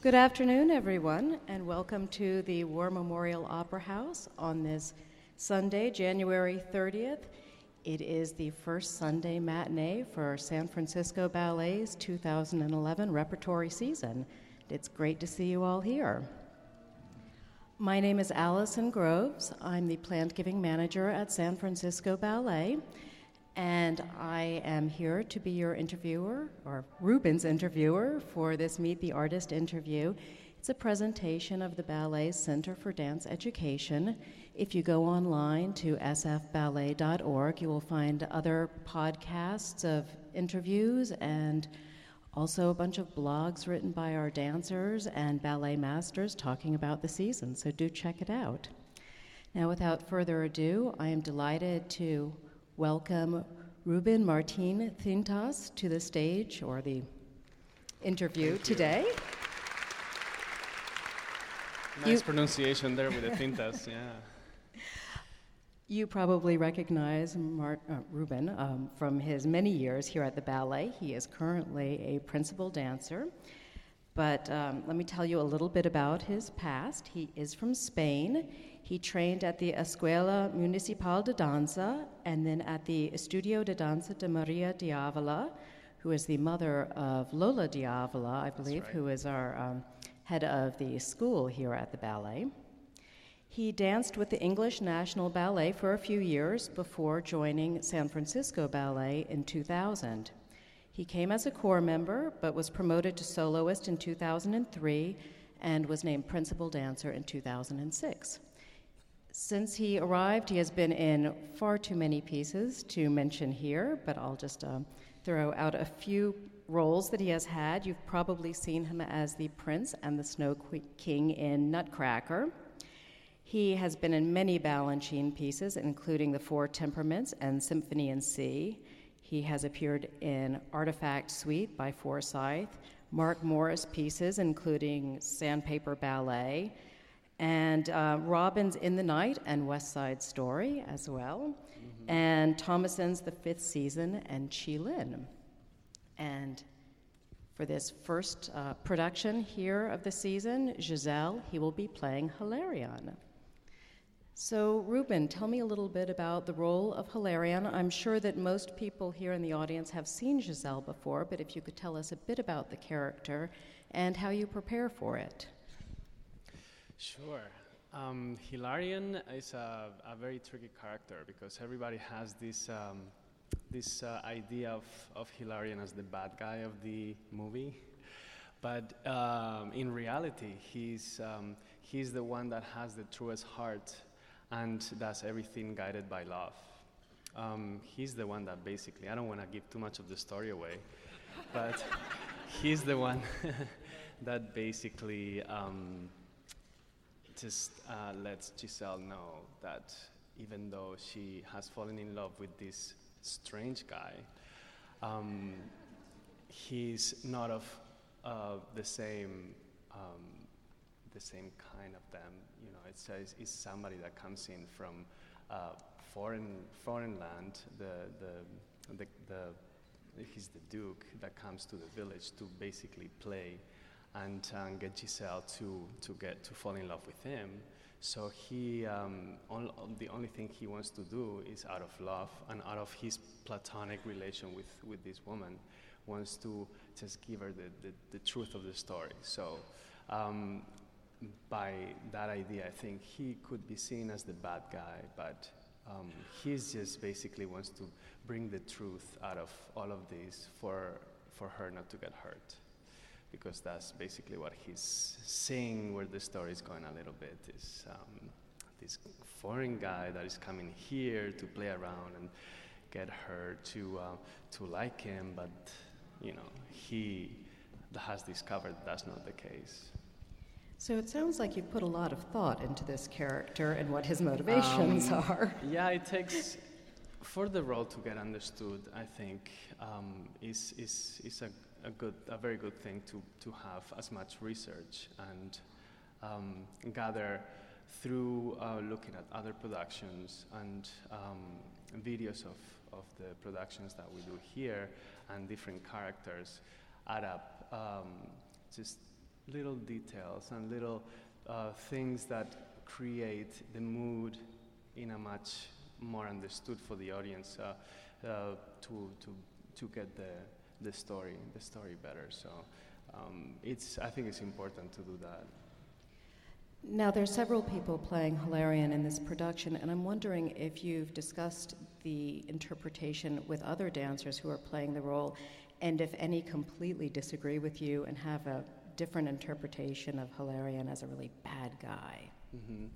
Good afternoon, everyone, and welcome to the War Memorial Opera House on this Sunday, January 30th. It is the first Sunday matinee for San Francisco Ballet's 2011 repertory season. It's great to see you all here. My name is Allison Groves. I'm the planned giving manager at San Francisco Ballet, and I am here to be your interviewer, or Ruben's interviewer, for this Meet the Artist interview. It's a presentation of the Ballet Center for Dance Education. If you go online to sfballet.org, you will find other podcasts of interviews and also a bunch of blogs written by our dancers and ballet masters talking about the season, so do check it out. Now, without further ado, I am delighted to welcome Ruben Martin Cintas to the stage or the interview today. Nice you, pronunciation there with the Cintas, yeah. You probably recognize Mark, uh, Ruben um, from his many years here at the ballet. He is currently a principal dancer. But um, let me tell you a little bit about his past. He is from Spain. He trained at the Escuela Municipal de Danza and then at the Estudio de Danza de Maria de Avila, who is the mother of Lola de Avila, I believe, right. who is our um, head of the school here at the ballet. He danced with the English National Ballet for a few years before joining San Francisco Ballet in 2000. He came as a corps member but was promoted to soloist in 2003 and was named principal dancer in 2006. Since he arrived, he has been in far too many pieces to mention here, but I'll just uh, throw out a few roles that he has had. You've probably seen him as the Prince and the Snow King in Nutcracker. He has been in many Balanchine pieces, including The Four Temperaments and Symphony in C. He has appeared in Artifact Suite by Forsythe, Mark Morris pieces, including Sandpaper Ballet, and uh, Robbins' In the Night and West Side Story as well, mm-hmm. and Tomasson's The Fifth Season and Chi Lin. And for this first uh, production here of the season, Giselle, he will be playing Hilarion. So, Ruben, tell me a little bit about the role of Hilarion. I'm sure that most people here in the audience have seen Giselle before, but if you could tell us a bit about the character and how you prepare for it. Sure. Um, Hilarion is a, a, very tricky character because everybody has this um, this uh, idea of, of Hilarion as the bad guy of the movie, but um, in reality, he's um, he's the one that has the truest heart and does everything guided by love. Um, he's the one that basically I don't want to give too much of the story away, but he's the one that basically um, just uh, lets Giselle know that even though she has fallen in love with this strange guy, um, he's not of uh, the same um, the same kind of them. You know, it's, it's somebody that comes in from uh, foreign foreign land. The the the, the he's the duke that comes to the village to basically play and get Giselle to, to get to fall in love with him. So he, um, the only thing he wants to do is out of love and out of his platonic relation with, with this woman, wants to just give her the, the, the truth of the story. So um, by that idea, I think he could be seen as the bad guy, but um, he just basically wants to bring the truth out of all of this for, for her not to get hurt because that's basically what he's saying where the story is going a little bit is um, this foreign guy that is coming here to play around and get her to uh, to like him but you know he has discovered that's not the case. So it sounds like you put a lot of thought into this character and what his motivations um, are. yeah it takes for the role to get understood i think um, is, is, is a a good, a very good thing to, to have as much research and um, gather through uh, looking at other productions and um, videos of, of the productions that we do here and different characters add up um, just little details and little uh, things that create the mood in a much more understood for the audience uh, uh, to, to, to get the, the story the story better. So um, it's I think it's important to do that. Now, there are several people playing Hilarion in this production, and I'm wondering if you've discussed the interpretation with other dancers who are playing the role, and if any completely disagree with you and have a different interpretation of Hilarion as a really bad guy. Mm-hmm.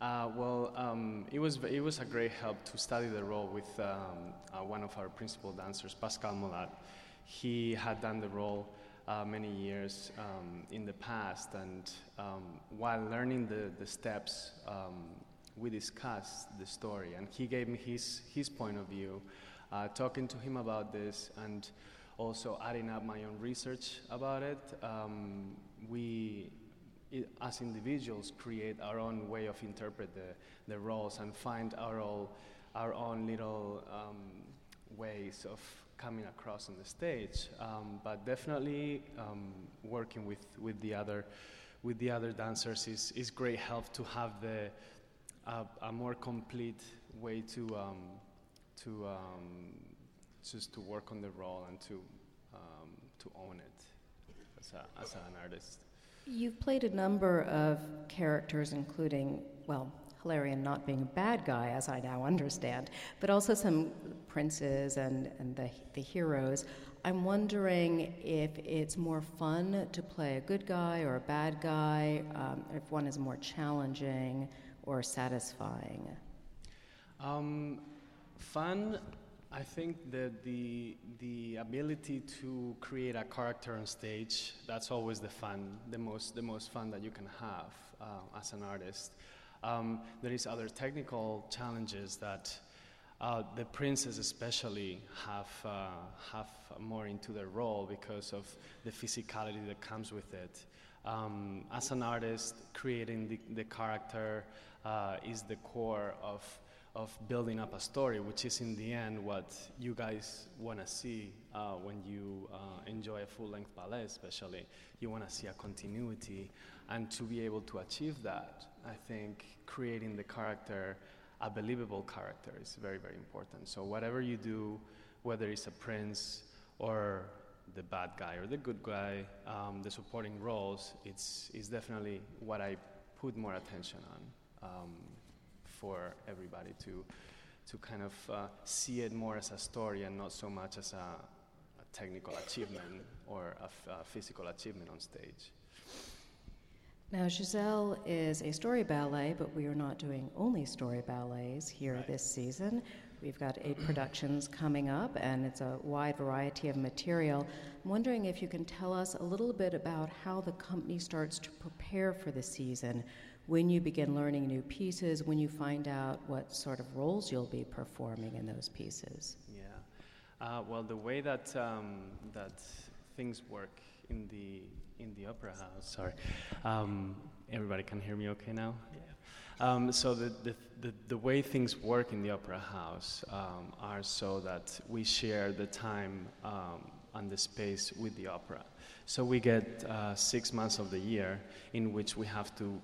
Uh, well, um, it was it was a great help to study the role with um, uh, one of our principal dancers, Pascal Molat. He had done the role uh, many years um, in the past, and um, while learning the, the steps, um, we discussed the story, and he gave me his, his point of view. Uh, talking to him about this and also adding up my own research about it, um, we, it, as individuals, create our own way of interpret the, the roles and find our, all, our own little um, ways of coming across on the stage. Um, but definitely um, working with, with the other with the other dancers is, is great help to have the uh, a more complete way to um, to um, just to work on the role and to to own it as, a, as an artist. You've played a number of characters, including well, Hilarion not being a bad guy, as I now understand, but also some princes and, and the, the heroes. I'm wondering if it's more fun to play a good guy or a bad guy, um, if one is more challenging or satisfying. Um, fun, I think that the, the ability to create a character on stage, that's always the fun, the most, the most fun that you can have uh, as an artist. Um, there is other technical challenges that uh, the princes especially have, uh, have more into their role because of the physicality that comes with it. Um, as an artist, creating the, the character uh, is the core of, of building up a story, which is in the end what you guys want to see uh, when you uh, enjoy a full-length ballet especially. You want to see a continuity, and to be able to achieve that, I think creating the character a believable character is very, very important. So whatever you do, whether it's a prince or the bad guy or the good guy, um, the supporting roles, it's, it's definitely what I put more attention on um, for everybody to, to kind of uh, see it more as a story and not so much as a, a technical achievement or a, f- a physical achievement on stage. Now, Giselle is a story ballet, but we are not doing only story ballets here right. this season. We've got eight productions coming up, and it's a wide variety of material. I'm wondering if you can tell us a little bit about how the company starts to prepare for the season, when you begin learning new pieces, when you find out what sort of roles you'll be performing in those pieces. Yeah. Uh, well, the way that, um, that things work in the in the opera house. Sorry, um, everybody can hear me okay now. Yeah. Um, so the, the, the, the, way things work in the opera house um, are so that we share the time um, and the space with the opera. So we get uh, six months of the year in which we have to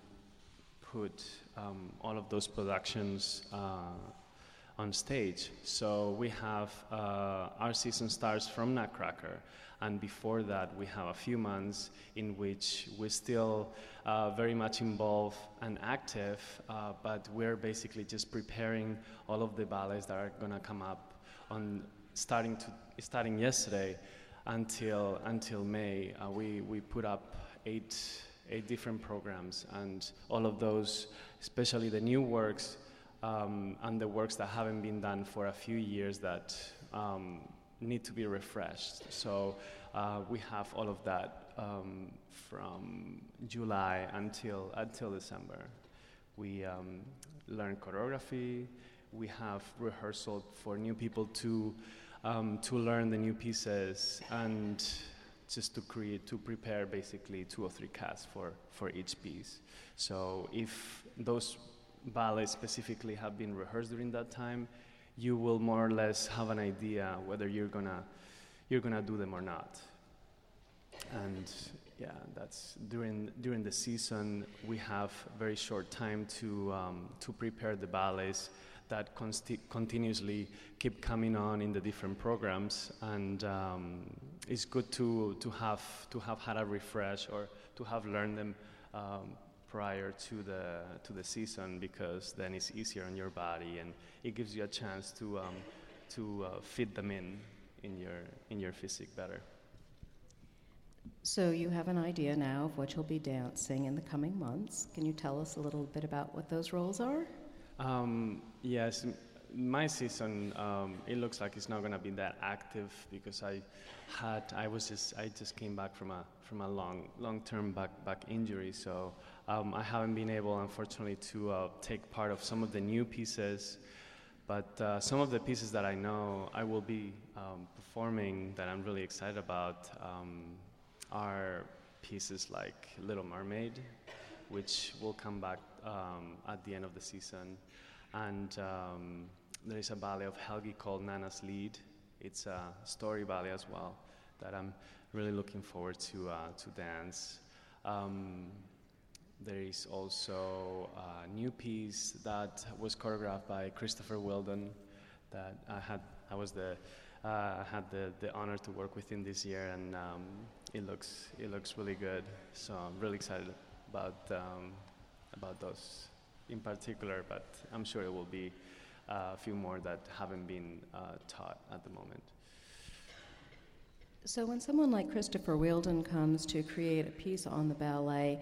put um, all of those productions uh, on stage. So we have uh, our season starts from Nutcracker, and before that we have a few months in which we're still uh, very much involved and active, but we're basically just preparing all of the ballets that are going to come up on starting to starting yesterday until until May. Uh, we we put up eight eight different programs, and all of those, especially the new works um, and the works that haven't been done for a few years that um, need to be refreshed. So uh, we have all of that um, from July until until December. We um, learn choreography. We have rehearsal for new people to um, to learn the new pieces and just to create to prepare basically two or three casts for for each piece. So if those ballets specifically have been rehearsed during that time, you will more or less have an idea whether you're gonna you're gonna do them or not. And yeah, that's during during the season we have very short time to um, to prepare the ballets that consti- continuously keep coming on in the different programs, and um, it's good to to have to have had a refresh or to have learned them. Um, prior to the to the season because then it's easier on your body and it gives you a chance to um, to uh, fit them in in your in your physique better. So you have an idea now of what you'll be dancing in the coming months. Can you tell us a little bit about what those roles are? Um, yes, my season um, it looks like it's not going to be that active because I had I was just I just came back from a from a long long term back back injury, so um, I haven't been able, unfortunately, to uh, take part of some of the new pieces. But uh, some of the pieces that I know I will be um, performing that I'm really excited about. Um, are pieces like Little Mermaid, which will come back um, at the end of the season. And um, there is a ballet of Helgi called Nanna's Lied. It's a story ballet as well that I'm really looking forward to, uh, to dance. Um, there is also a new piece that was choreographed by Christopher Wheeldon that I had I was the uh, I had the, the honor to work with him this year and um, it looks it looks really good. So I'm really excited about um, about those in particular. But I'm sure it will be uh, a few more that haven't been uh, taught at the moment. So when someone like Christopher Wheeldon comes to create a piece on the ballet,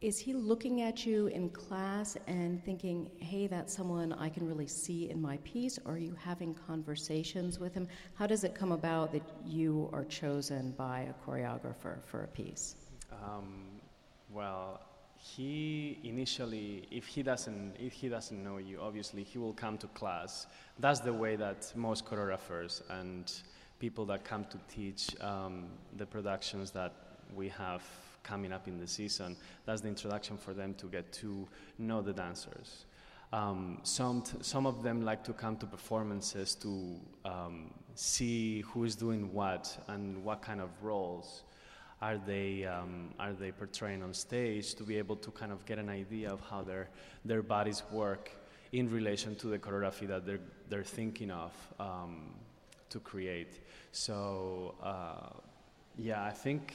is he looking at you in class and thinking, hey, that's someone I can really see in my piece? Or are you having conversations with him? How does it come about that you are chosen by a choreographer for a piece? Um, well, he initially, if he doesn't, if he doesn't know you, obviously he will come to class. That's the way that most choreographers and people that come to teach um, the productions that we have coming up in the season. That's the introduction for them to get to know the dancers. Um, some, some of them like to come to performances to um, see who is doing what and what kind of roles are they, um, are they portraying on stage to be able to kind of get an idea of how their, their bodies work in relation to the choreography that they're, they're thinking of um, to create. So, uh, yeah, I think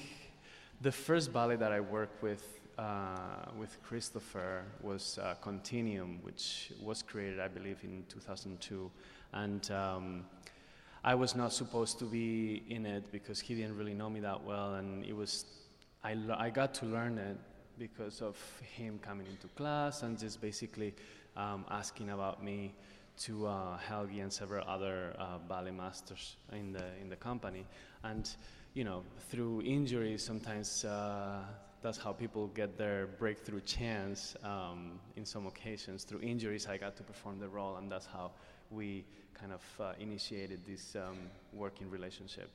the first ballet that I worked with uh, with Christopher was uh, Continuum, which was created, I believe, in 2002, and um, I was not supposed to be in it because he didn't really know me that well, and it was I, I got to learn it because of him coming into class and just basically um, asking about me to uh, Helgi and several other uh, ballet masters in the in the company, and you know, through injuries, sometimes uh, that's how people get their breakthrough chance. Um, in some occasions, through injuries, I got to perform the role, and that's how we kind of uh, initiated this um, working relationship.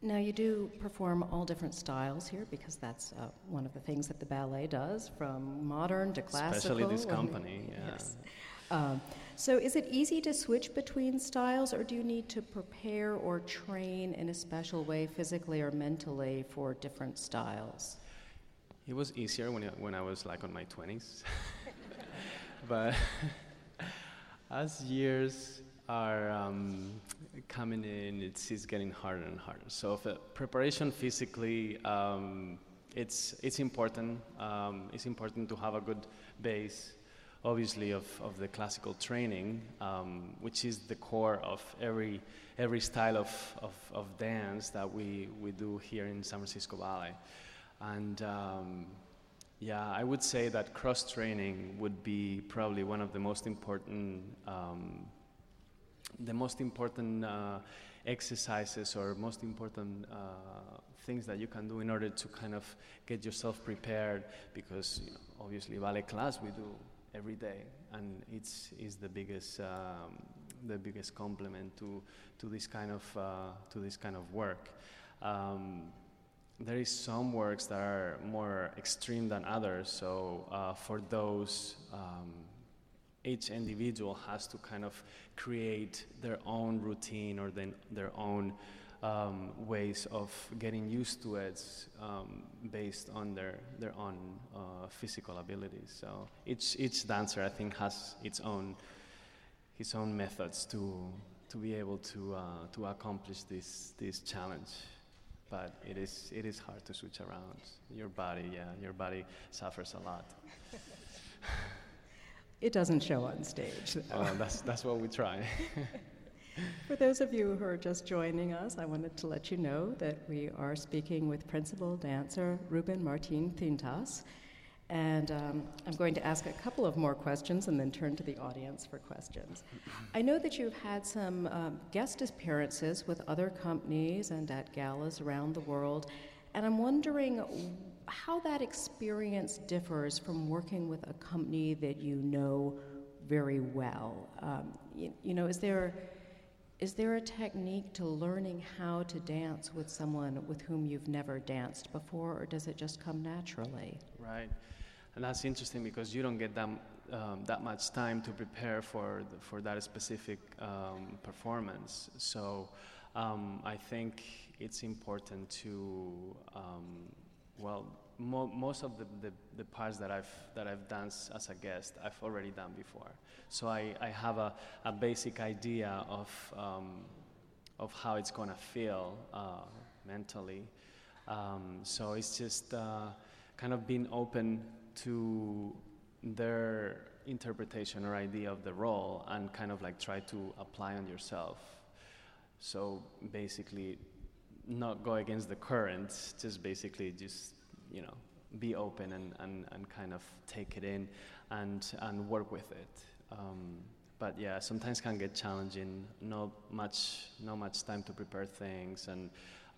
Now, you do perform all different styles here because that's uh, one of the things that the ballet does, from modern to classical. Especially this company, yeah. Yes. Um, so, is it easy to switch between styles, or do you need to prepare or train in a special way, physically or mentally, for different styles? It was easier when, when I was like on my 20s. but as years are um, coming in, it's, it's getting harder and harder. So, preparation physically, um, it's, it's important. Um, it's important to have a good base obviously of, of the classical training, um, which is the core of every, every style of, of, of, dance that we, we do here in San Francisco Ballet. And um, yeah, I would say that cross training would be probably one of the most important, um, the most important uh, exercises or most important uh, things that you can do in order to kind of get yourself prepared because you know, obviously ballet class we do every day, and it's is the biggest um, the biggest compliment to to this kind of uh, to this kind of work. Um, there is some works that are more extreme than others. So uh, for those, um, each individual has to kind of create their own routine or then their own um, ways of getting used to it um, based on their, their own uh, physical abilities. So each, each dancer, I think, has its own, his own methods to, to be able to, uh, to accomplish this, this challenge. But it is, it is hard to switch around. Your body, yeah, your body suffers a lot. It doesn't show on stage. Uh, that's, that's what we try. For those of you who are just joining us, I wanted to let you know that we are speaking with principal dancer Ruben Martin Cintas. And um, I'm going to ask a couple of more questions and then turn to the audience for questions. I know that you've had some um, guest appearances with other companies and at galas around the world, and I'm wondering how that experience differs from working with a company that you know very well. Um, you, you know, is there is there a technique to learning how to dance with someone with whom you've never danced before, or does it just come naturally? Right, and that's interesting because you don't get that, um, that much time to prepare for, the, for that specific um, performance. So um, I think it's important to, um, well, mo- most of the, the, the, parts that I've, that I've danced as a guest, I've already done before. So I, I have a, a basic idea of, um, of how it's going to feel uh, mentally. Um, so it's just uh, kind of being open to their interpretation or idea of the role and kind of like try to apply on yourself. So basically, not go against the current, just basically just you know, be open and, and, and kind of take it in and, and work with it. Um, but yeah, sometimes can get challenging. Not much, not much time to prepare things and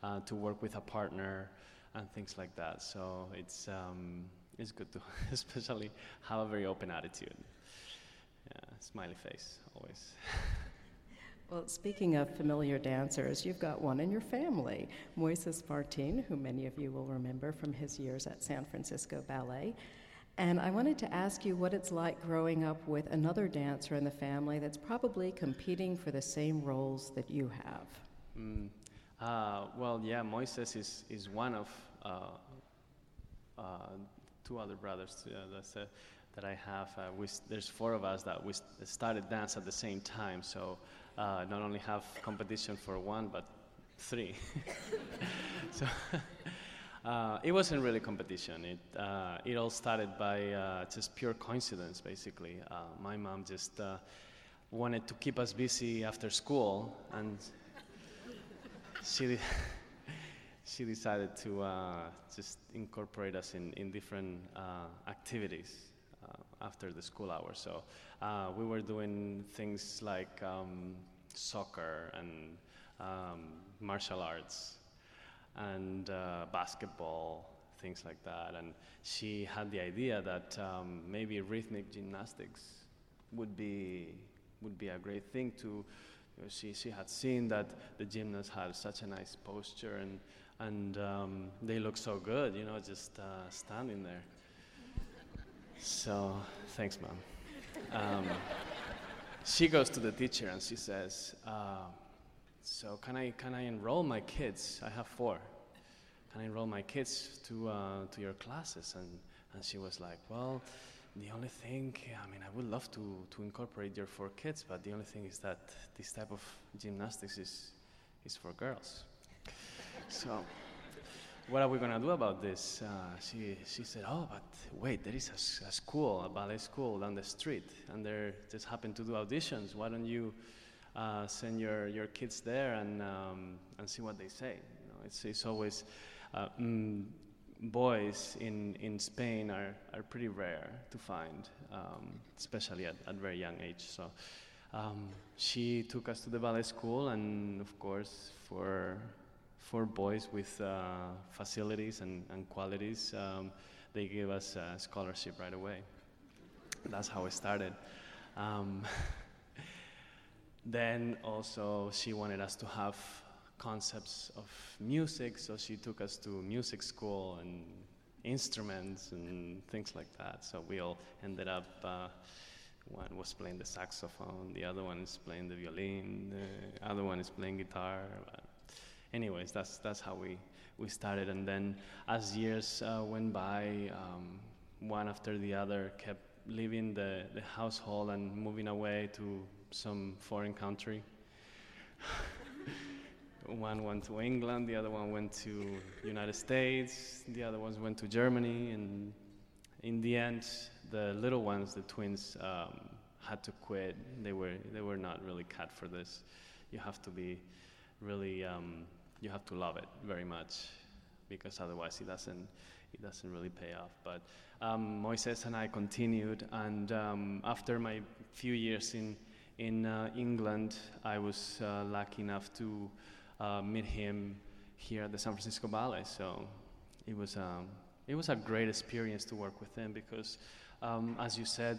uh, to work with a partner and things like that. So it's um, it's good to especially have a very open attitude. Yeah, smiley face always. Well, speaking of familiar dancers, you've got one in your family, Moises Martin, who many of you will remember from his years at San Francisco Ballet. And I wanted to ask you what it's like growing up with another dancer in the family that's probably competing for the same roles that you have. Mm, uh, well, yeah, Moises is, is one of uh, uh, two other brothers uh, that I have. Uh, we, there's four of us that we started dance at the same time, so uh, not only have competition for one, but three. so uh, it wasn't really competition. It, it all started by just pure coincidence, basically. My mom just wanted to keep us busy after school, and she, she decided to just incorporate us in, in different activities after the school hours. So we were doing things like um, soccer and um, martial arts and uh, basketball, things like that. And she had the idea that um, maybe rhythmic gymnastics would be would be a great thing to. She she had seen that the gymnasts had such a nice posture and and um, they look so good, you know, just uh, standing there. So thanks, mom. Um, she goes to the teacher and she says, uh, "So can I can I enroll my kids? I have four. Can I enroll my kids to uh, to your classes?" And and she was like, "Well." The only thing, I mean, I would love to, to incorporate your four kids, but the only thing is that this type of gymnastics is, is for girls. So, what are we going to do about this? Uh, she, she said, oh, but wait, there is a, a, school, a ballet school down the street, and they just happen to do auditions. Why don't you uh, send your, your kids there and, um, and see what they say? You know, it's, it's always, uh, mm, boys in, in Spain are, are pretty rare to find, um, especially at, at very young age. So um, she took us to the ballet school, and of course, for for boys with uh, facilities and, and qualities, um, they gave us a scholarship right away. That's how it started. Um, then also, she wanted us to have concepts of music, so she took us to music school and instruments and things like that. So we all ended up. Uh, one was playing the saxophone, the other one is playing the violin, the other one is playing guitar anyways, that's that's how we we started. And then as years uh, went by, um, one after the other kept leaving the, the household and moving away to some foreign country. one went to England, the other one went to United States, the other ones went to Germany, and in the end, the little ones, the twins, um, had to quit. They were they were not really cut for this. You have to be really um, you have to love it very much because otherwise it doesn't it doesn't really pay off. But um, Moises and I continued, and um, after my few years in in uh, England, I was uh, lucky enough to uh, meet him here at the San Francisco Ballet. So it was um, it was a great experience to work with him because, um, as you said,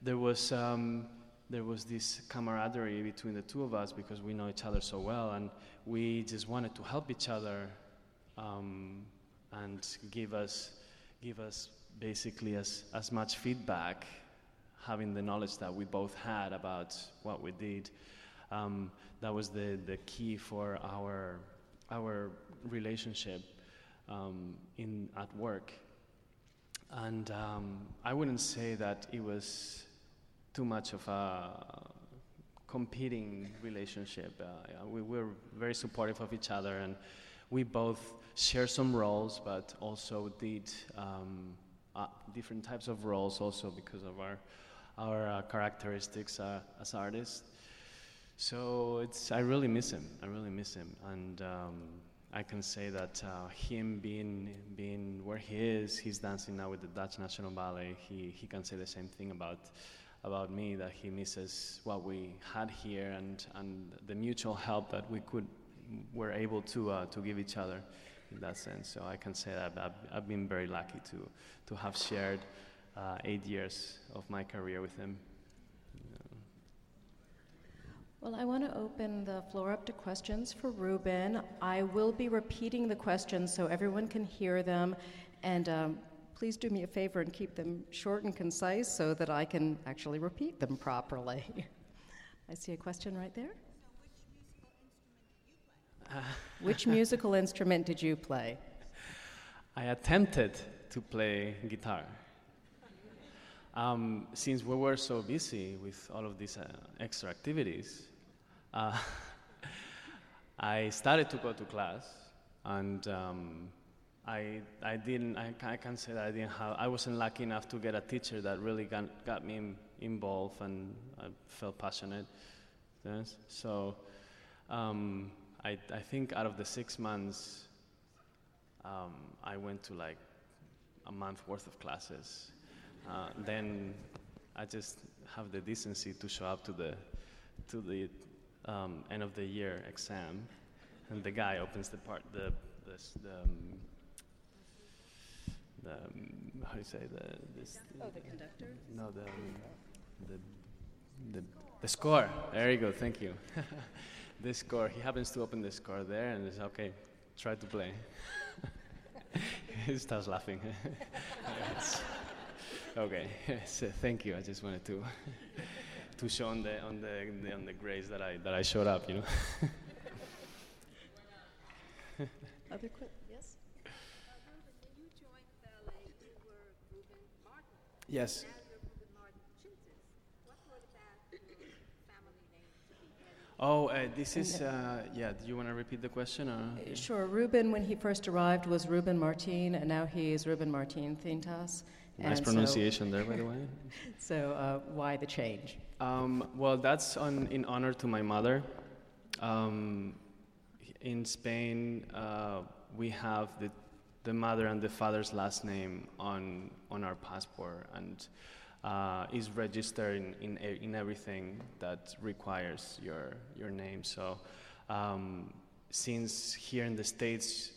there was um, there was this camaraderie between the two of us because we know each other so well, and we just wanted to help each other um, and give us give us basically as, as much feedback, having the knowledge that we both had about what we did. Um, that was the, the key for our our relationship um, in at work. And um, I wouldn't say that it was too much of a competing relationship. Uh, we were very supportive of each other, and we both shared some roles, but also did um, uh, different types of roles also because of our our uh, characteristics uh, as artists. So it's I really miss him. I really miss him, and um, I can say that uh, him being being where he is, he's dancing now with the Dutch National Ballet. He he can say the same thing about about me that he misses what we had here and and the mutual help that we could were able to uh, to give each other in that sense. So I can say that I've, I've been very lucky to to have shared uh, eight years of my career with him. Well, I want to open the floor up to questions for Ruben. I will be repeating the questions so everyone can hear them. And um, please do me a favor and keep them short and concise so that I can actually repeat them properly. I see a question right there. which musical instrument did you play? I attempted to play guitar. Um, since we were so busy with all of these uh, extra activities, uh, I started to go to class, and um, I, I didn't. I, I can't say that I didn't have. I wasn't lucky enough to get a teacher that really got, got me involved, and I felt passionate. Yes. So, um, I, I think out of the six months, um, I went to like a month worth of classes. Uh, then I just have the decency to show up to the to the um, end of the year exam, and the guy opens the part the this, the, um, the um, how do you say the this oh the conductor? no the the the the score. There you go thank you. The score he happens to open the score there and says okay try to play. He starts laughing. Okay so thank you I just wanted to to show on the on the, the on the grades that I that I showed up, you know. Other quick, yes. Yes. Oh, uh, this is, uh, yeah, do you want to repeat the question? Or? Uh, sure. Ruben, when he first arrived, was Ruben Martin, and now he is Ruben Martin Cintas. Nice pronunciation so, there, by the way. so, uh, why the change? Um, well, that's on, in honor to my mother. Um, in Spain, uh, we have the, the mother and the father's last name on, on our passport and uh, is registered in, in, in everything that requires your, your name. So, um, since here in the States,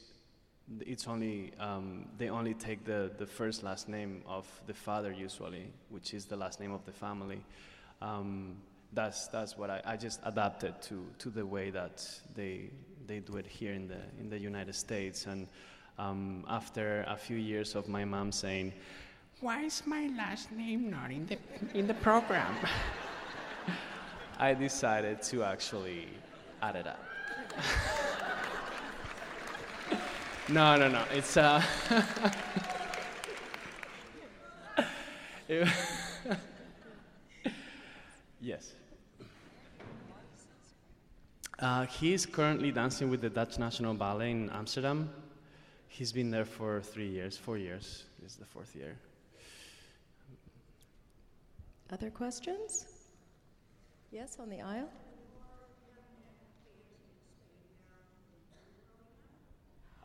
it's only um, they only take the, the first last name of the father usually, which is the last name of the family um, that's that's what I, I just adapted to to the way that they they do it here in the in the United States. And um, after a few years of my mom saying, "Why is my last name not in the in the program?" I decided to actually add it up. no, no, no. It's uh, yes. Uh, he is currently dancing with the Dutch National Ballet in Amsterdam. He's been there for three years, four years. This is the fourth year. Other questions? Yes, on the aisle?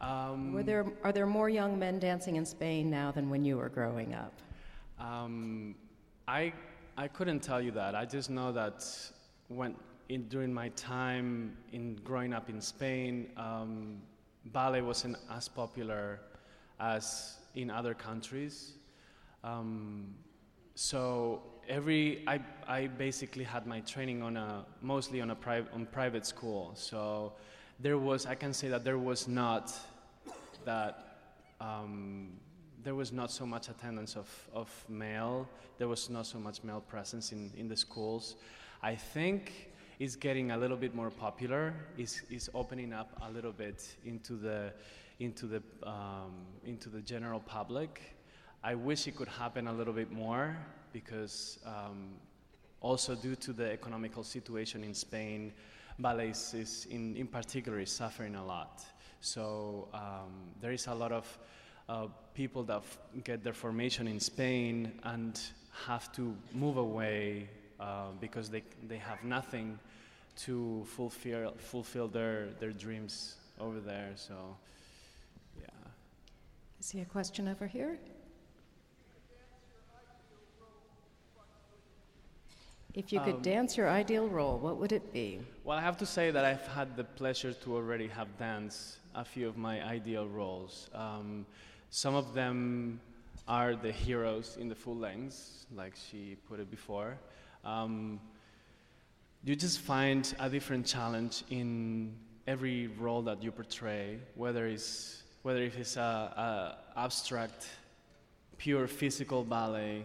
Um, Were there, are there more young men dancing in Spain now than when you were growing up? Um, I, I couldn't tell you that. I just know that when, in, during my time in growing up in Spain, um, ballet wasn't as popular as in other countries. Um, so every I, I basically had my training on a mostly on a private on private school. So there was I can say that there was not that um, there was not so much attendance of, of male. There was not so much male presence in, in the schools. I think it's getting a little bit more popular. Is is opening up a little bit into the into the um, into the general public. I wish it could happen a little bit more because um, also due to the economical situation in Spain, ballet is in, in particular is suffering a lot. So um, there is a lot of uh, people that f- get their formation in Spain and have to move away uh, because they, they have nothing to fulfill, fulfill their, their dreams over there. So, yeah. I see a question over here. If you could Um, dance your ideal role, what would it be? Well, I have to say that I've had the pleasure to already have danced a few of my ideal roles. Um, some of them are the heroes in the full lengths, like she put it before. Um, you just find a different challenge in every role that you portray, whether it's whether it is a, a abstract, pure physical ballet,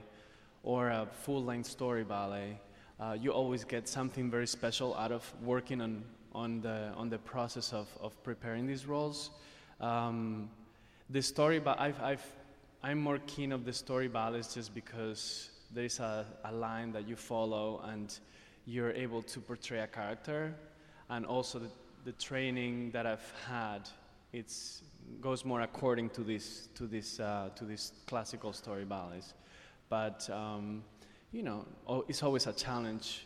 or a full-length story ballet. Uh, you always get something very special out of working on, on, the, on the process of, of preparing these roles. Um, the story, but I've, I've, I'm more keen of the story ballets just because there's a, a line that you follow and you're able to portray a character, and also the, the training that I've had, it's goes more according to this to this uh, to these classical story ballets, but. Um, you know, oh, it's always a challenge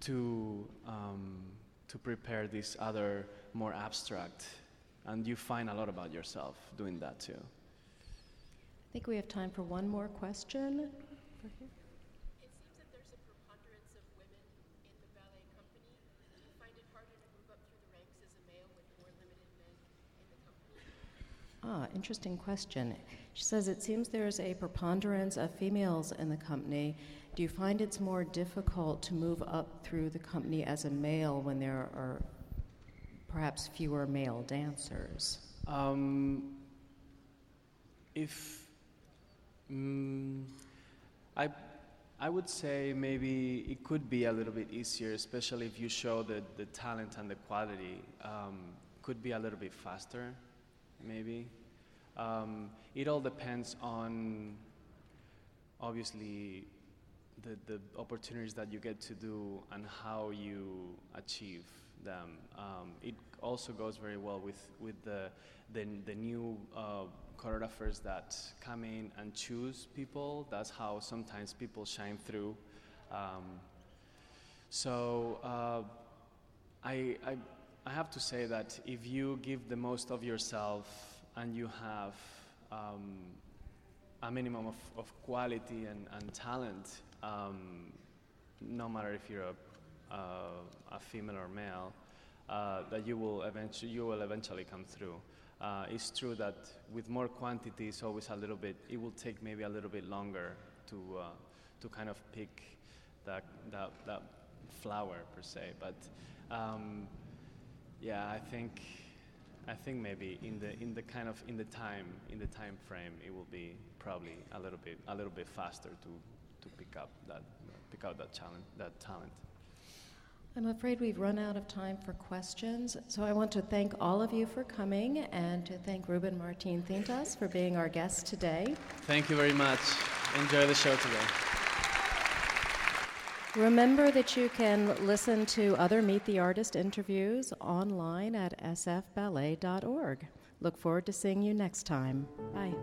to, um, to prepare this other more abstract. And you find a lot about yourself doing that too. I think we have time for one more question. It seems that there's a preponderance of women in the ballet company. Do you find it harder to move up through the ranks as a male with more limited men in the company? Ah, interesting question. She says it seems there's a preponderance of females in the company. Do you find it's more difficult to move up through the company as a male when there are perhaps fewer male dancers? Um, if mm, I, I would say maybe it could be a little bit easier, especially if you show the, the talent and the quality. Um, could be a little bit faster, maybe. Um, it all depends on, obviously, the, the opportunities that you get to do and how you achieve them. Um, it also goes very well with, with the, the, the new uh, choreographers that come in and choose people. That's how sometimes people shine through. Um, so uh, I, I, I have to say that if you give the most of yourself and you have um, a minimum of, of quality and, and talent, um, no matter if you're a, uh, a female or male, uh, that you will eventually you will eventually come through. Uh, it's true that with more quantity, it's always a little bit. It will take maybe a little bit longer to uh, to kind of pick that that that flower per se. But um, yeah, I think I think maybe in the in the kind of in the time in the time frame, it will be probably a little bit a little bit faster to to pick up that pick out that challenge that talent. I'm afraid we've run out of time for questions, so I want to thank all of you for coming and to thank Ruben Martin Cintas for being our guest today. Thank you very much. Enjoy the show today. Remember that you can listen to other Meet the Artist interviews online at sfballet.org. Look forward to seeing you next time. Bye.